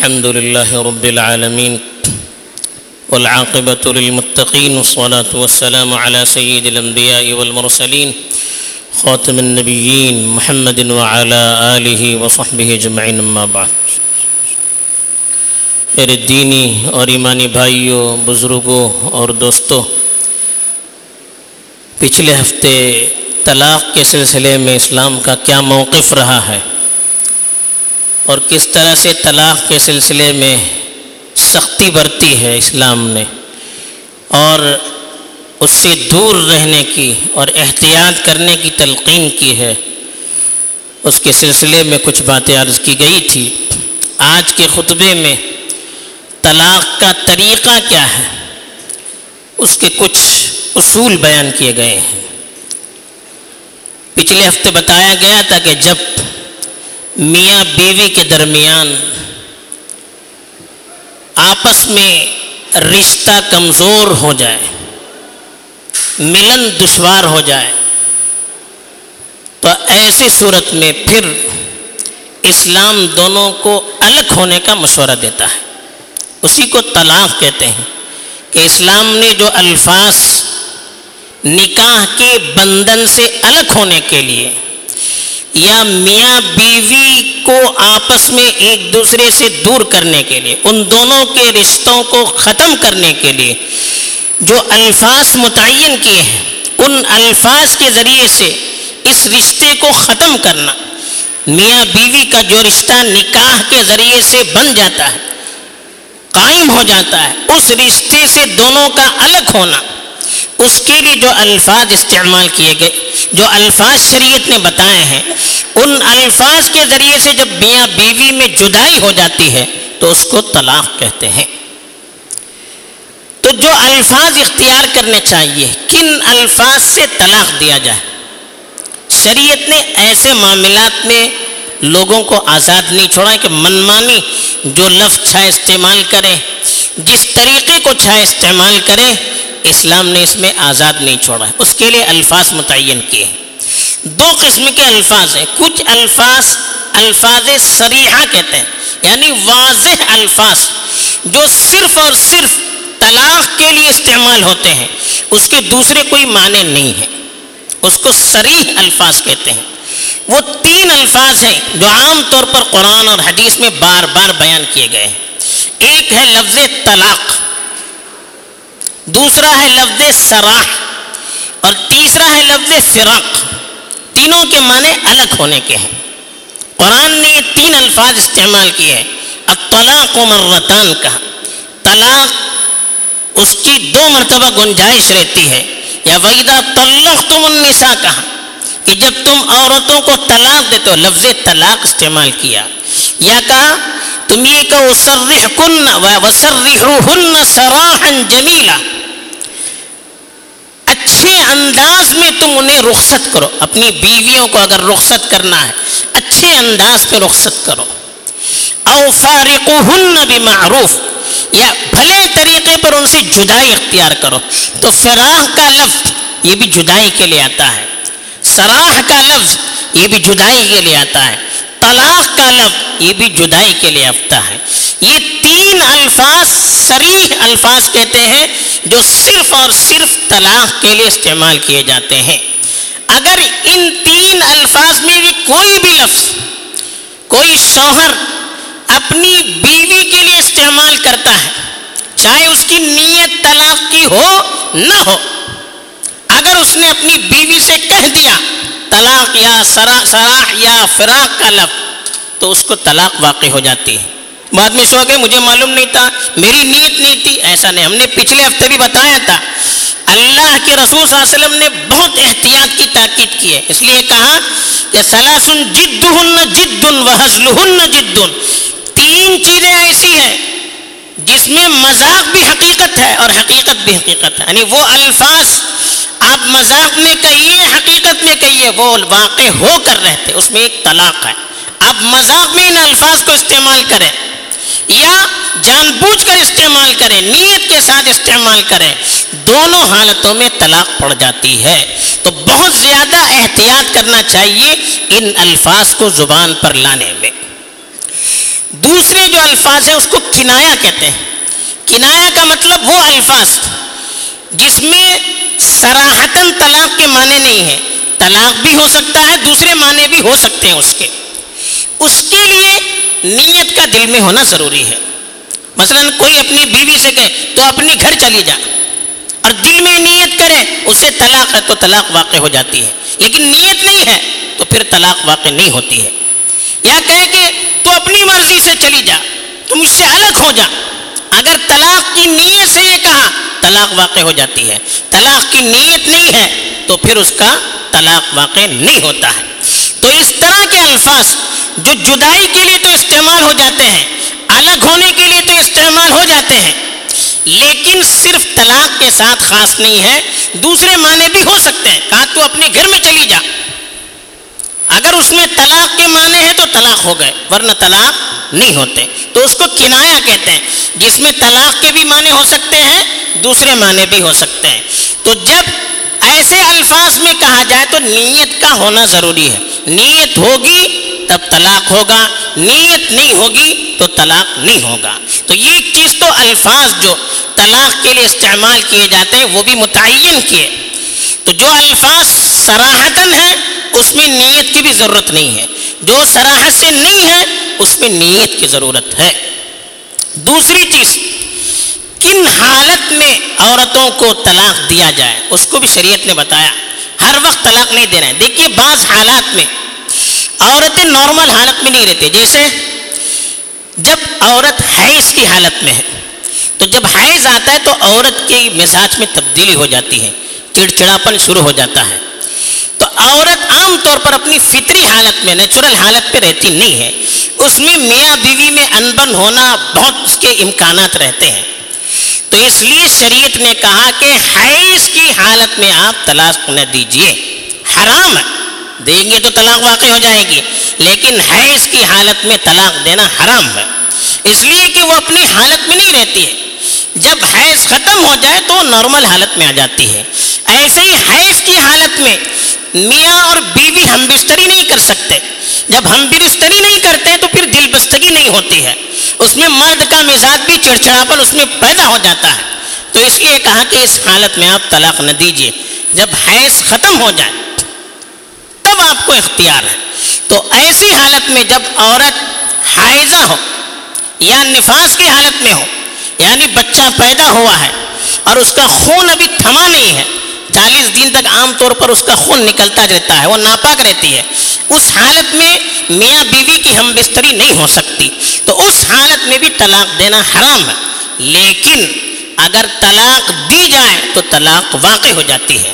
الحمد لله رب العالمين والعاقبة للمتقين والصلاة والسلام على سيد الأنبياء والمرسلين خاتم النبيين محمد وعلى آله وصحبه جمعين أما بعد. میرے دینی اور ایمانی بھائیوں بزرگوں اور دوستوں پچھلے ہفتے طلاق کے سلسلے میں اسلام کا کیا موقف رہا ہے؟ اور کس طرح سے طلاق کے سلسلے میں سختی برتی ہے اسلام نے اور اس سے دور رہنے کی اور احتیاط کرنے کی تلقین کی ہے، اس کے سلسلے میں کچھ باتیں عرض کی گئی تھی۔ آج کے خطبے میں طلاق کا طریقہ کیا ہے؟ اس کے کچھ اصول بیان کیے گئے ہیں۔ پچھلے ہفتے بتایا گیا تھا کہ جب میاں بیوی کے درمیان آپس میں رشتہ کمزور ہو جائے، ملن دشوار ہو جائے، تو ایسی صورت میں پھر اسلام دونوں کو الگ ہونے کا مشورہ دیتا ہے۔ اسی کو طلاق کہتے ہیں کہ اسلام نے جو الفاظ نکاح کے بندن سے الگ ہونے کے لیے یا میاں بیوی کو آپس میں ایک دوسرے سے دور کرنے کے لیے، ان دونوں کے رشتوں کو ختم کرنے کے لیے جو الفاظ متعین کیے ہیں، ان الفاظ کے ذریعے سے اس رشتے کو ختم کرنا میاں بیوی کا جو رشتہ نکاح کے ذریعے سے بن جاتا ہے، قائم ہو جاتا ہے، اس رشتے سے دونوں کا الگ ہونا، اس کے لیے جو الفاظ استعمال کیے گئے جو الفاظ شریعت نے بتائے ہیں، ان الفاظ کے ذریعے سے جب میاں بیوی میں جدائی ہو جاتی ہے، تو اس کو طلاق کہتے ہیں۔ تو جو الفاظ اختیار کرنے چاہیے، کن الفاظ سے طلاق دیا جائے؟ شریعت نے ایسے معاملات میں لوگوں کو آزاد نہیں چھوڑا کہ منمانی جو لفظ چھائے استعمال کرے، جس طریقے کو چھائے استعمال کرے اسلام نے اس میں آزاد نہیں چھوڑا ہے۔ اس کے لیے الفاظ متعین کیے ہیں۔ دو قسم کے الفاظ ہیں۔ کچھ الفاظ الفاظ سریحہ کہتے ہیں۔ یعنی واضح الفاظ جو صرف اور صرف طلاق کے لیے استعمال ہوتے ہیں۔ اس کے دوسرے کوئی معنی نہیں ہے۔ اس کو سریح الفاظ کہتے ہیں۔ وہ تین الفاظ ہیں جو عام طور پر قرآن اور حدیث میں بار بار بیان کیے گئے ہیں۔ ایک ہے لفظ طلاق۔ دوسرا ہے لفظ سراح اور تیسرا ہے لفظ فراق۔ تینوں کے معنی الگ ہونے کے ہیں۔ قرآن نے یہ تین الفاظ استعمال کیے۔ ہیں الطلاق و مرتان کہا۔ طلاق اس کی دو مرتبہ گنجائش رہتی ہے۔ یا ویدہ طلق تم النساء کہا کہ جب تم عورتوں کو طلاق دیتے ہو، لفظ طلاق استعمال کیا۔ یا کہا تم یہ کہ وسرح کن وسرحوہن جمیلا اچھے انداز میں تم انہیں رخصت کرو. اپنی بیویوں کو اگر رخصت کرنا ہے، اچھے انداز پہ رخصت کرو. او فارقوہن بمعروف، یا بھلے طریقے پر ان سے جدائی اختیار کرو. تو فراح کا لفظ یہ بھی جدائی کے لیے آتا ہے. سراح کا لفظ یہ بھی جدائی کے لیے آتا ہے. طلاق کا یہ بھی جدائی کے لیے آتا ہے۔ یہ تین الفاظ سریح الفاظ کہتے ہیں جو صرف اور صرف طلاق کے لیے استعمال کیے جاتے ہیں۔ اگر ان تین الفاظ میں بھی کوئی بھی لفظ، کوئی شوہر اپنی بیوی کے لیے استعمال کرتا ہے، چاہے اس کی نیت طلاق کی ہو، نہ ہو، اگر اس نے اپنی بیوی سے کہہ دیا، طلاق یا سراح یا فراق کا لفظ تو اس کو طلاق واقع ہو جاتی ہے۔ بعد میں سو گئے مجھے معلوم نہیں تھا، میری نیت نہیں تھی، ایسا نہیں۔ ہم نے پچھلے ہفتے بھی بتایا تھا۔ اللہ کے رسول صلی اللہ علیہ وسلم نے بہت احتیاط کی، تاکید کی ہے۔ اس لیے کہا کہ سلاسن جد ہن جد و حضل جد تین چیزیں ایسی ہیں جس میں مذاق بھی حقیقت ہے اور حقیقت بھی حقیقت ہے۔ یعنی وہ الفاظ آپ مذاق میں کہیے، حقیقت میں کہیے، وہ واقع ہو کر رہتے۔ اس میں ایک طلاق ہے۔ آپ مذاق میں ان الفاظ کو استعمال کریں یا جان بوجھ کر استعمال کریں، نیت کے ساتھ استعمال کریں، دونوں حالتوں میں طلاق پڑ جاتی ہے۔ تو بہت زیادہ احتیاط کرنا چاہیے ان الفاظ کو زبان پر لانے میں۔ دوسرے جو الفاظ ہیں، اس کو کنایا کہتے ہیں۔ کنایا کا مطلب وہ الفاظ جس میں سراہتن طلاق کے معنی نہیں ہے طلاق بھی ہو سکتا ہے، دوسرے معنی بھی ہو سکتے ہیں اس کے۔ اس کے لیے نیت کا دل میں ہونا ضروری ہے۔ مثلا کوئی اپنی بیوی سے کہے تو اپنی گھر چلی جا اور دل میں نیت کرے، اسے طلاق ہے تو طلاق واقع ہو جاتی ہے۔ لیکن نیت نہیں ہے تو پھر طلاق واقع نہیں ہوتی ہے۔ یا کہے کہ تو اپنی مرضی سے چلی جا تم اس سے الگ ہو جا۔ اگر طلاق کی نیت سے یہ کہا، طلاق واقع ہو جاتی ہے۔ طلاق کی نیت نہیں ہے تو پھر اس کا طلاق واقع نہیں ہوتا ہے۔ تو اس طرح کے الفاظ جو جدائی کے لیے تو استعمال ہو جاتے ہیں، الگ ہونے کے لیے تو استعمال ہو جاتے ہیں۔ لیکن صرف طلاق کے ساتھ خاص نہیں ہے، دوسرے معنی بھی ہو سکتے ہیں، کہا تو اپنے گھر میں چلی جا۔ اگر اس میں طلاق کے معنی ہے تو طلاق ہو گئے، ورنہ طلاق نہیں ہوتے۔ تو اس کو کنایا کہتے ہیں، جس میں طلاق کے بھی معنی ہو سکتے ہیں، دوسرے معنی بھی ہو سکتے ہیں۔ تو جب ایسے الفاظ میں کہا جائے تو نیت کا ہونا ضروری ہے۔ نیت ہوگی تب طلاق ہوگا، نیت نہیں ہوگی تو طلاق نہیں ہوگا۔ تو یہ چیز تو الفاظ جو طلاق کے لیے استعمال کیے جاتے ہیں، وہ بھی متعین کیے۔ تو جو الفاظ سراہتن ہیں، اس میں نیت کی بھی ضرورت نہیں ہے۔ جو سراہت سے نہیں ہے، اس میں نیت کی ضرورت ہے۔ دوسری چیز، کن حالت میں عورتوں کو طلاق دیا جائے؟ اس کو بھی شریعت نے بتایا۔ ہر وقت طلاق نہیں دینا ہے۔ دیکھیے، بعض حالات میں عورتیں نارمل حالت میں نہیں رہتے، جیسے جب عورت حیض کی حالت میں ہے، تو جب حیض آتا ہے تو عورت کے مزاج میں تبدیلی ہو جاتی ہے، چڑچڑاپن شروع ہو جاتا ہے۔ تو عورت عام طور پر اپنی فطری حالت میں نیچرل حالت پہ رہتی نہیں ہے، اس میں میاں بیوی میں انبن ہونا بہت اس کے امکانات رہتے ہیں۔ تو اس لیے شریعت نے کہا کہ حیض کی حالت میں آپ طلاق نہ دیجیے، حرام ہے۔ دیں گے تو طلاق واقع ہو جائے گی۔ لیکن حیض کی حالت میں طلاق دینا حرام ہے۔ اس لیے کہ وہ اپنی حالت میں نہیں رہتی ہے۔ جب حیض ختم ہو جائے تو نارمل حالت میں آ جاتی ہے۔ ایسے ہی حیض کی حالت میں میاں اور بیوی ہم بستری نہیں کر سکتے۔ جب ہم بستری نہیں کرتے تو پھر دل بستگی نہیں ہوتی ہے۔ اس میں مرد کا مزاج بھی چڑچڑاپن اس میں پیدا ہو جاتا ہے۔ تو اس لیے کہا کہ اس حالت میں آپ طلاق نہ دیجیے جب حیض ختم ہو جائے کو اختیار ہے۔ تو ایسی حالت میں جب عورت حائضہ ہو یا نفاس کی حالت میں ہو یعنی بچہ پیدا ہوا ہے اور اس کا خون ابھی تھما نہیں ہے، چالیس دن تک عام طور پر اس کا خون نکلتا رہتا ہے، وہ ناپاک رہتی ہے، اس حالت میں میاں بیوی کی ہم بستری نہیں ہو سکتی۔ تو اس حالت میں بھی طلاق دینا حرام ہے۔ لیکن اگر طلاق دی جائے تو طلاق واقع ہو جاتی ہے۔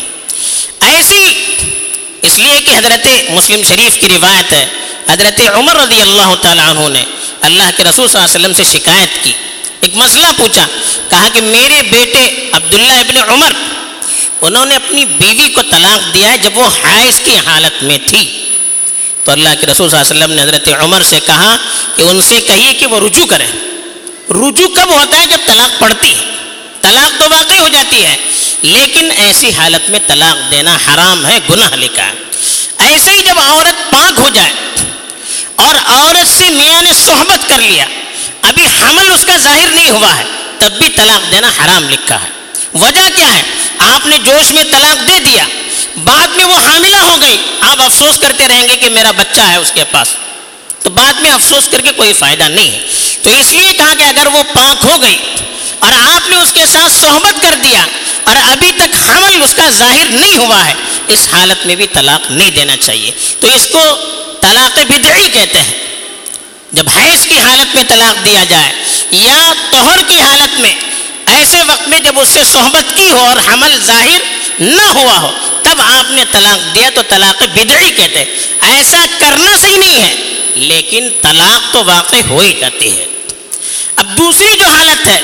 اس لیے کہ حضرت مسلم شریف کی روایت ہے، حضرت عمر رضی اللہ تعالیٰ عنہ نے اللہ کے رسول صلی اللہ علیہ وسلم سے شکایت کی۔ ایک مسئلہ پوچھا، کہا کہ میرے بیٹے عبداللہ ابن عمر، انہوں نے اپنی بیوی کو طلاق دیا ہے جب وہ حائض کی حالت میں تھی۔ تو اللہ کے رسول صلی اللہ علیہ وسلم نے حضرت عمر سے کہا کہ ان سے کہیے کہ وہ رجوع کریں۔ رجوع کب ہوتا ہے؟ جب طلاق پڑتی ہے۔ طلاق تو واقع ہو جاتی ہے۔ لیکن ایسی حالت میں طلاق دینا حرام ہے، گناہ لکھا ہے ایسے ہی جب عورت پاک ہو جائے اور عورت سے میاں نے صحبت کر لیا، ابھی حمل اس کا ظاہر نہیں ہوا ہے، تب بھی طلاق دینا حرام لکھا ہے۔ وجہ کیا ہے؟ آپ نے جوش میں طلاق دے دیا، بعد میں وہ حاملہ ہو گئی۔ آپ افسوس کرتے رہیں گے کہ میرا بچہ ہے اس کے پاس۔ تو بعد میں افسوس کر کے کوئی فائدہ نہیں ہے۔ تو اس لیے کہا کہ اگر وہ پاک ہو گئی اور آپ نے اس کے ساتھ صحبت کر دیا اور ابھی تک حمل اس کا ظاہر نہیں ہوا ہے، اس حالت میں بھی طلاق نہیں دینا چاہیے۔ تو اس کو طلاق بدعی کہتے ہیں۔ جب حیض کی حالت میں طلاق دیا جائے یا توہر کی حالت میں ایسے وقت میں جب اس سے صحبت کی ہو اور حمل ظاہر نہ ہوا ہو، تب آپ نے طلاق دیا تو طلاق بدعی کہتے ایسا کرنا صحیح نہیں ہے، لیکن طلاق تو واقع ہو ہی جاتی ہے۔ اب دوسری جو حالت ہے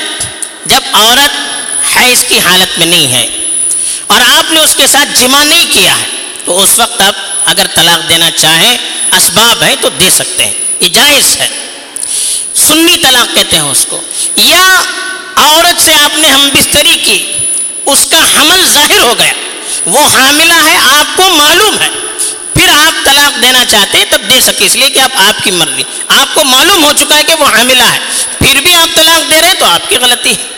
عورت حیض کی حالت میں نہیں ہے اور آپ نے اس کے ساتھ جمع نہیں کیا ہے، تو اس وقت اب اگر طلاق دینا چاہیں، اسباب ہے تو دے سکتے ہیں، یہ جائز ہے۔ سنی طلاق کہتے ہیں اس کو۔ یا عورت سے آپ نے ہم بستری کی، اس کا حمل ظاہر ہو گیا۔ وہ حاملہ ہے، آپ کو معلوم ہے۔ پھر پھر آپ طلاق دینا چاہتے ہیں، تب دے سکتے اس لیے کہ آپ آپ کی مرضی۔ آپ کو معلوم ہو چکا ہے کہ وہ حاملہ ہے۔ پھر بھی آپ طلاق دے رہے ہیں، تو آپ کی غلطی ہے۔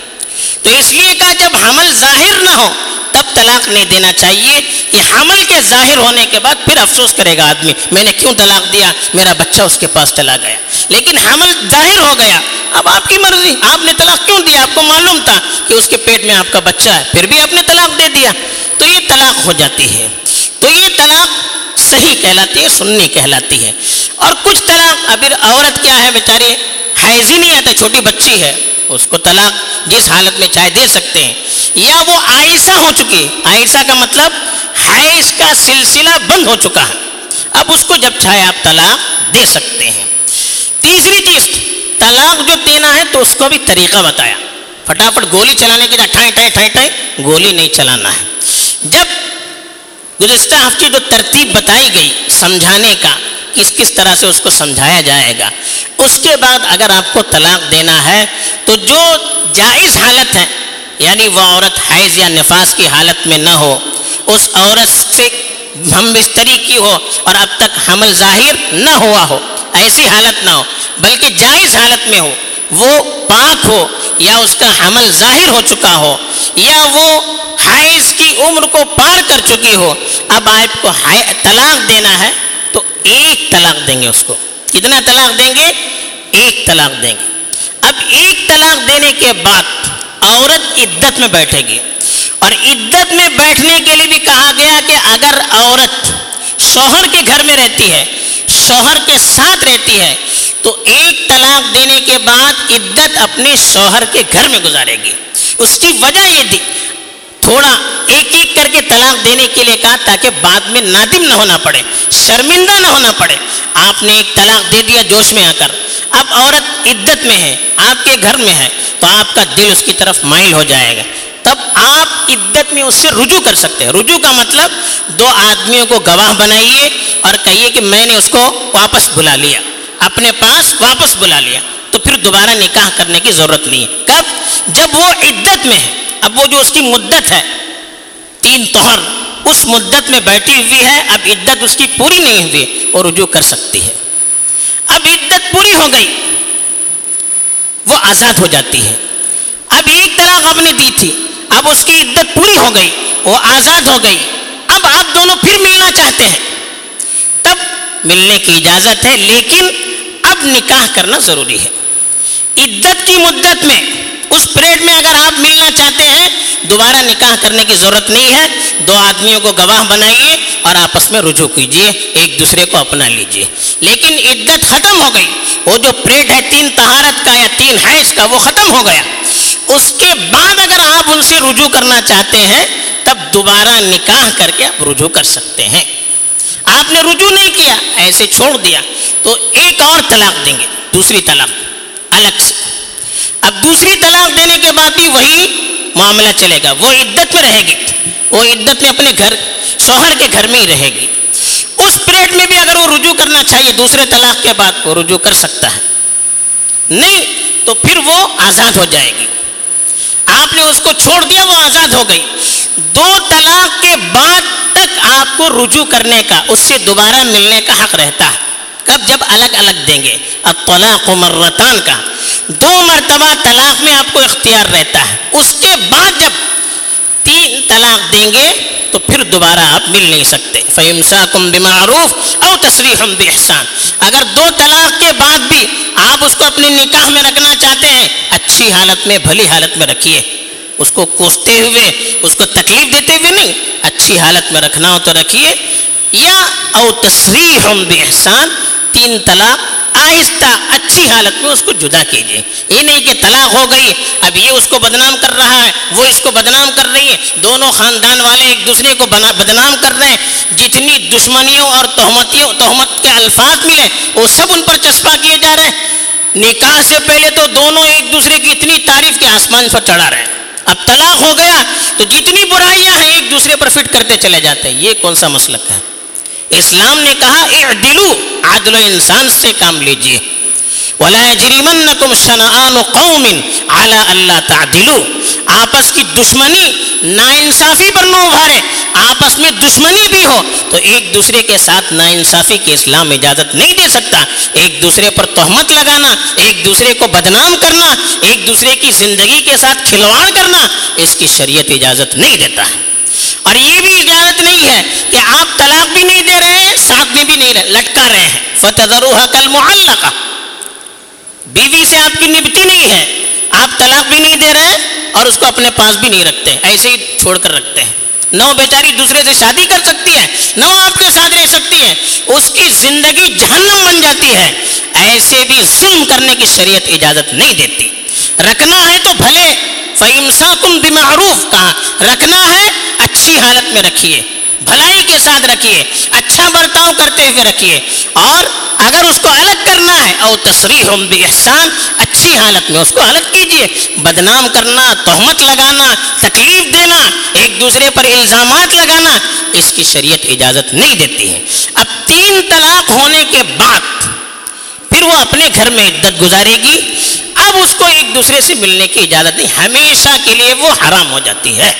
تو اس لیے کہا جب حمل ظاہر نہ ہو، تب طلاق نہیں دینا چاہیے۔ کہ حمل کے ظاہر ہونے کے بعد پھر افسوس کرے گا آدمی، میں نے کیوں طلاق دیا؟ میرا بچہ اس کے پاس چلا گیا۔ لیکن حمل ظاہر ہو گیا۔ اب آپ کی مرضی، آپ نے طلاق کیوں دیا؟ آپ کو معلوم تھا کہ اس کے پیٹ میں آپ کا بچہ ہے، پھر بھی آپ نے طلاق دے دیا۔ تو یہ طلاق ہو جاتی ہے۔ تو یہ طلاق صحیح کہلاتی ہے سننی کہلاتی ہے۔ اور کچھ طلاق ابھی عورت کیا ہے بیچاری؟ حیض ہی نہیں آتا چھوٹی بچی ہے۔ اس کو طلاق جس حالت میں چاہے دے سکتے ہیں۔ یا وہ آئسہ ہو چکی۔ آئسہ کا مطلب حیض کا سلسلہ بند ہو چکا۔ ہے اب اس کو جب چاہے آپ طلاق دے سکتے ہیں۔ تیسری چیز، طلاق جو دینا ہے تو اس کو بھی طریقہ بتایا۔ فٹافٹ گولی چلانے کی ٹھائیں ٹھائیں ٹھائیں ٹھائیں، گولی نہیں چلانا ہے۔ جب گزشتہ ہفتے جو ترتیب بتائی گئی سمجھانے کا کس کس طرح سے اس کو سمجھایا جائے گا۔ اس کے بعد اگر آپ کو طلاق دینا ہے، تو جو جائز حالت ہے یعنی وہ عورت حیض یا نفاس کی حالت میں نہ ہو، اس عورت سے ہم بستری کی ہو اور اب تک حمل ظاہر نہ ہوا ہو، ایسی حالت نہ ہو، بلکہ جائز حالت میں ہو، وہ پاک ہو یا اس کا حمل ظاہر ہو چکا ہو، یا وہ حیض کی عمر کو پار کر چکی ہو، اب آپ کو طلاق دینا ہے ایک طلاق دیں گے اس کو۔ کتنا طلاق دیں گے؟ ایک طلاق دیں گے۔ اب ایک طلاق دینے کے بعد عورت عدت میں بیٹھے گی۔ اور عدت میں بیٹھنے کے لیے بھی کہا گیا کہ اگر عورت شوہر کے گھر میں رہتی ہے، شوہر کے ساتھ رہتی ہے، تو ایک طلاق دینے کے بعد عدت اپنے شوہر کے گھر میں گزارے گی۔ اس کی وجہ یہ تھی تھوڑا ایک ایک کر کے طلاق دینے کے لیے کہا تاکہ بعد میں نادم نہ ہونا پڑے، شرمندہ نہ ہونا پڑے۔ آپ نے ایک طلاق دے دیا جوش میں آ کر۔ اب عورت عدت میں ہے، آپ کے گھر میں ہے، تو آپ کا دل اس کی طرف مائل ہو جائے گا۔ تب آپ عدت میں اس سے رجوع کر سکتے ہیں۔ رجوع کا مطلب دو آدمیوں کو گواہ بنائیے اور کہیے کہ میں نے اس کو واپس بلا لیا۔ اپنے پاس واپس بلا لیا۔ تو پھر دوبارہ نکاح کرنے کی ضرورت نہیں ہے۔ کب؟ جب وہ عدت میں ہے۔ اب وہ جو اس کی مدت ہے، تین توہر اس مدت میں بیٹھی ہوئی ہے، اب عدت اس کی پوری نہیں ہوئی وہ رجوع کر سکتی ہے۔ اب عدت پوری ہو گئی، وہ آزاد ہو جاتی ہے۔ اب ایک طلاق آپ نے دی تھی، اب اس کی عدت پوری ہو گئی، وہ آزاد ہو گئی۔ اب آپ دونوں پھر ملنا چاہتے ہیں۔ تب ملنے کی اجازت ہے، لیکن اب نکاح کرنا ضروری ہے۔ عدت کی مدت میں اس پریڈ میں اگر آپ ملنا چاہتے ہیں، دوبارہ نکاح کرنے کی ضرورت نہیں ہے۔ دو آدمیوں کو گواہ بنائیے اور آپس میں رجوع کیجیے، ایک دوسرے کو اپنا لیجیے۔ لیکن عدت ختم ہو گئی۔ وہ جو پریڈ ہے، تین تہارت کا یا تین حیض کا، وہ ختم ہو گیا۔ اس کے بعد اگر آپ ان سے رجوع کرنا چاہتے ہیں، تب دوبارہ نکاح کر کے آپ رجوع کر سکتے ہیں۔ آپ نے رجوع نہیں کیا، ایسے چھوڑ دیا۔ تو ایک اور طلاق دیں گے، دوسری طلاق۔ الگ سے۔ اب دوسری طلاق دینے کے بعد بھی وہی معاملہ چلے گا۔ وہ عدت میں رہے گی۔ وہ عدت میں اپنے گھر شوہر کے گھر میں ہی رہے گی۔ اس پیریڈ میں بھی اگر وہ رجوع کرنا چاہیے، دوسرے طلاق کے بعد وہ رجوع کر سکتا ہے۔ نہیں تو پھر وہ آزاد ہو جائے گی۔ آپ نے اس کو چھوڑ دیا، وہ آزاد ہو گئی۔ دو طلاق کے بعد تک آپ کو رجوع کرنے کا، اس سے دوبارہ ملنے کا حق رہتا ہے۔ کب جب الگ الگ دیں گے؟ اب طلاق مرتان کا۔ دو مرتبہ طلاق میں آپ کو اختیار رہتا ہے۔ اس کے بعد جب تین طلاق دیں گے، تو پھر دوبارہ آپ مل نہیں سکتے۔ فہمسا کم بمعروف او تصریح بحسان اگر دو طلاق کے بعد بھی آپ اس کو اپنے نکاح میں رکھنا چاہتے ہیں، اچھی حالت میں، بھلی حالت میں رکھیے۔ اس کو کوستے ہوئے، اس کو تکلیف دیتے ہوئے نہیں، اچھی حالت میں رکھنا ہو تو رکھیے۔ یا او تصریح بحسان تین طلاق آہستہ اچھی حالت میں اس کو جدا کیجیے یہ نہیں کہ طلاق ہو گئی، اب یہ اس کو بدنام کر رہا ہے، وہ اس کو بدنام کر رہی ہے۔ دونوں خاندان والے ایک دوسرے کو بدنام کر رہے ہیں۔ جتنی دشمنیوں اور تہمتیوں تہمت کے الفاظ ملے، وہ سب ان پر چسپا کیے جا رہے ہیں۔ نکاح سے پہلے تو دونوں ایک دوسرے کی اتنی تعریف کے آسمان پر چڑھا رہے ہیں۔ اب طلاق ہو گیا تو جتنی برائیاں ہیں، ایک دوسرے پر فٹ کرتے چلے جاتے ہیں۔ یہ کون سا مسلک ہے؟ اسلام نے کہا، اعدلو، عدل و انسان سے کام لیجیے ولا يجرمنكم شنآن قوم على اللہ تعدلو آپس کی دشمنی نا انصافی پر نہ ابھارے۔ آپس میں دشمنی بھی ہو تو ایک دوسرے کے ساتھ ناانصافی کی اسلام اجازت نہیں دے سکتا۔ ایک دوسرے پر تہمت لگانا، ایک دوسرے کو بدنام کرنا، ایک دوسرے کی زندگی کے ساتھ کھلواڑ کرنا، اس کی شریعت اجازت نہیں دیتا ہے۔ اور یہ بھی اجازت نہیں ہے کہ آپ طلاق بھی نہیں دے رہے ہیں، ساتھ میں بھی نہیں رہے، لٹکا رہے ہیں۔ فتح کل محلہ بیوی سے آپ کی نبتی نہیں ہے، آپ طلاق بھی نہیں دے رہے اور اس کو اپنے پاس بھی نہیں رکھتے ایسے ہی چھوڑ کر رکھتے ہیں۔ نو بیچاری دوسرے سے شادی کر سکتی ہے، نو آپ کے ساتھ رہ سکتی ہے۔ اس کی زندگی جہنم بن جاتی ہے۔ ایسے بھی ظلم کرنے کی شریعت اجازت نہیں دیتی۔ رکھنا ہے تو بھلے۔ فہمسا کم بمعروف کہا، رکھنا ہے، اچھی حالت میں رکھیے، بھلائی کے ساتھ رکھیے اچھا برتاؤ کرتے ہوئے رکھیے، اور اگر اس کو الگ کرنا ہے، او تصریح بھی احسان اچھی حالت میں اس کو الگ کیجیے بدنام کرنا، تہمت لگانا، تکلیف دینا، ایک دوسرے پر الزامات لگانا، اس کی شریعت اجازت نہیں دیتی ہے۔ اب تین طلاق ہونے کے بعد پھر وہ اپنے گھر میں عدت گزارے گی۔ اب اس کو ایک دوسرے سے ملنے کی اجازت نہیں، ہمیشہ کے لیے وہ حرام ہو جاتی ہے۔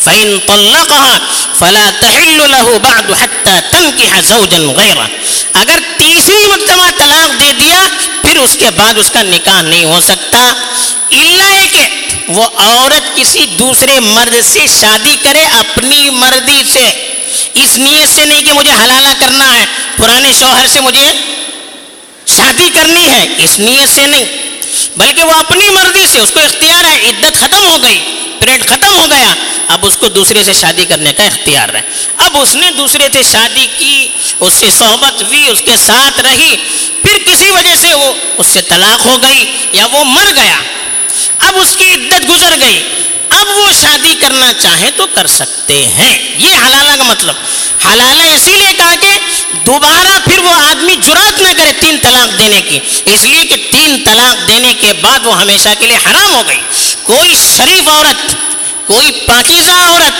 فَإِن طَلَّقَهَا فَلَا تَحِلُّ لَهُ بَعْدُ حَتَّى تَنْكِحَ زَوْجًا غَيْرًا اگر تیسری مرتبہ طلاق دے دیا، پھر اس کے بعد اس کا نکاح نہیں ہو سکتا۔ اللہ ہے کہ وہ عورت کسی دوسرے مرد سے شادی کرے اپنی مرضی سے۔ اس نیت سے نہیں کہ مجھے حلالہ کرنا ہے، پرانے شوہر سے مجھے شادی کرنی ہے، اس نیت سے نہیں۔ بلکہ وہ اپنی مرضی سے اس کو اختیار ہے، عدت ختم ہو گئی، پیریڈ ختم ہو گیا، اب اس کو دوسرے سے شادی کرنے کا اختیار ہے۔ اب اس نے دوسرے سے شادی کی، اس سے صحبت ہوئی، اس کے ساتھ رہی، پھر کسی وجہ سے وہ اس سے طلاق ہو گئی یا وہ مر گیا۔ اب اس کی عدت گزر گئی۔ اب وہ شادی کرنا چاہے تو کر سکتے ہیں۔ یہ حلالہ کا مطلب۔ حلالہ اسی لیے کہا کہ دوبارہ پھر وہ آدمی جرات نہ کرے تین طلاق دینے کی۔ اس لیے کہ تین طلاق دینے کے بعد وہ ہمیشہ کے لیے حرام ہو گئی۔ کوئی شریف عورت، کوئی پاکیزہ عورت،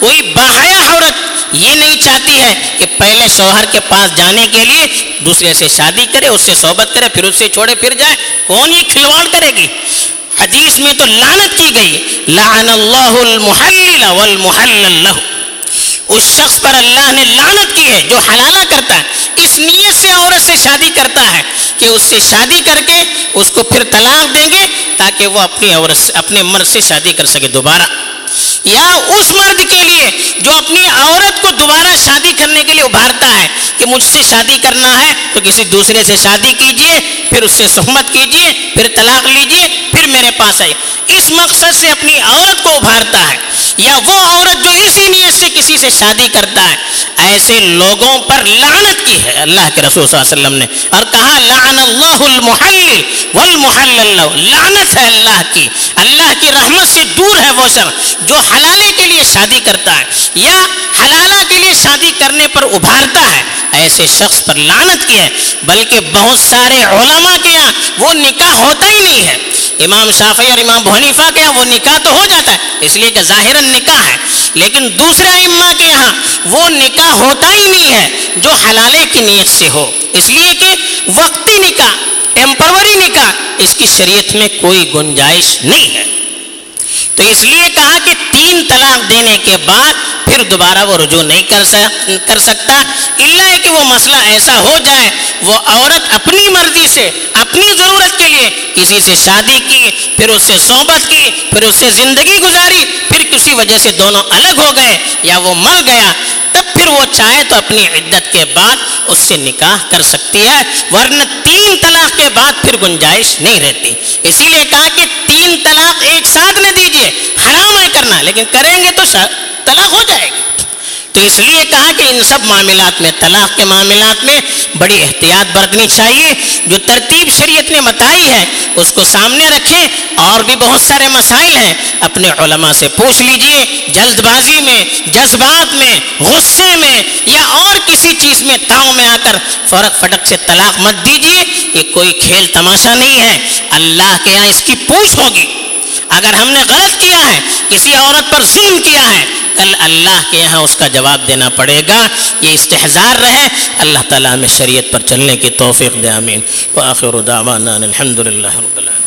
کوئی باحیا عورت یہ نہیں چاہتی ہے کہ پہلے شوہر کے پاس جانے کے لیے دوسرے سے شادی کرے، اس سے صحبت کرے، پھر اس سے چھوڑے، پھر جائے۔ کون یہ کھلواڑ کرے گی؟ حدیث میں تو لعنت کی گئی لعن اللہ المحلل والمحلل له۔ اس شخص پر اللہ نے لعنت کی ہے جو حلالہ کرتا ہے۔ اس نیت سے عورت سے شادی کرتا ہے کہ اس سے شادی کر کے اس کو پھر طلاق دیں گے تاکہ وہ اپنی عورت سے اپنے مرد سے شادی کر سکے دوبارہ۔ یا اس مرد کے لیے جو اپنی عورت کو دوبارہ شادی کرنے کے لیے ابھارتا ہے کہ مجھ سے شادی کرنا ہے، تو کسی دوسرے سے شادی کیجیے، پھر اس سے سہمت کیجیے، پھر طلاق لیجیے، پھر میرے پاس آئے اس مقصد سے اپنی عورت کو ابھارتا ہے۔ یا وہ عورت جو اسی نیت سے کسی سے شادی کرتا ہے۔ ایسے لوگوں پر لعنت کی ہے اللہ کے رسول صلی اللہ علیہ وسلم نے اور کہا، لعن اللہ المحلل والمحلل لعنت ہے اللہ کی۔ اللہ کی رحمت سے دور ہے وہ شخص جو حلالے کے لیے شادی کرتا ہے یا حلالہ کے لیے شادی کرنے پر ابھارتا ہے۔ ایسے شخص پر لعنت کی ہے، بلکہ بہت سارے علماء کے یہاں وہ نکاح ہوتا ہی نہیں ہے۔ امام شافعی اور امام حنیفہ کے یہاں وہ نکاح تو ہو جاتا ہے، اس لیے کہ ظاہر نکاح ہے۔ لیکن دوسرے اما کے یہاں وہ نکاح ہوتا ہی نہیں ہے جو حلالے کی نیت سے ہو۔ اس لیے کہ وقتی نکاح ٹیمپروری نکاح، اس کی شریعت میں کوئی گنجائش نہیں ہے۔ تو اس لیے کہا کہ تین طلاق دینے کے بعد پھر دوبارہ وہ رجوع نہیں کر سکتا۔ اللہ ہے کہ وہ مسئلہ ایسا ہو جائے، وہ عورت اپنی مرضی سے، اپنی ضرورت کے لیے کسی سے شادی کی، پھر اس سے صحبت کی، پھر اس سے زندگی گزاری، پھر کسی وجہ سے دونوں الگ ہو گئے یا وہ مر گیا، تب پھر وہ چاہے تو اپنی عدت کے بعد اس سے نکاح کر سکتی ہے، ورنہ تین طلاق کے بعد پھر گنجائش نہیں رہتی۔ اسی لیے کہا کہ تین طلاق ایک ساتھ نہ دیجیے حرام ہے کرنا، لیکن کریں گے تو طلاق ہو جائے گی۔ تو اس لیے کہا کہ ان سب معاملات میں، طلاق کے معاملات میں بڑی احتیاط برتنی چاہیے۔ جو ترتیب شریعت نے بتائی ہے، اس کو سامنے رکھیں۔ اور بھی بہت سارے مسائل ہیں۔ اپنے علماء سے پوچھ لیجیے۔ جلد بازی میں، جذبات میں، غصے میں یا اور کسی چیز میں تاؤں میں آ کر فرق فٹک سے طلاق مت دیجیے۔ یہ کوئی کھیل تماشا نہیں ہے۔ اللہ کے یہاں اس کی پوچھ ہوگی۔ اگر ہم نے غلط کیا ہے، کسی عورت پر ظلم کیا ہے کل اللہ کے یہاں اس کا جواب دینا پڑے گا، یہ استحزار رہے، اللہ تعالیٰ میں شریعت پر چلنے کی توفیق دے، آمین۔ وآخر دعوانا الحمد للہ رب العالمین۔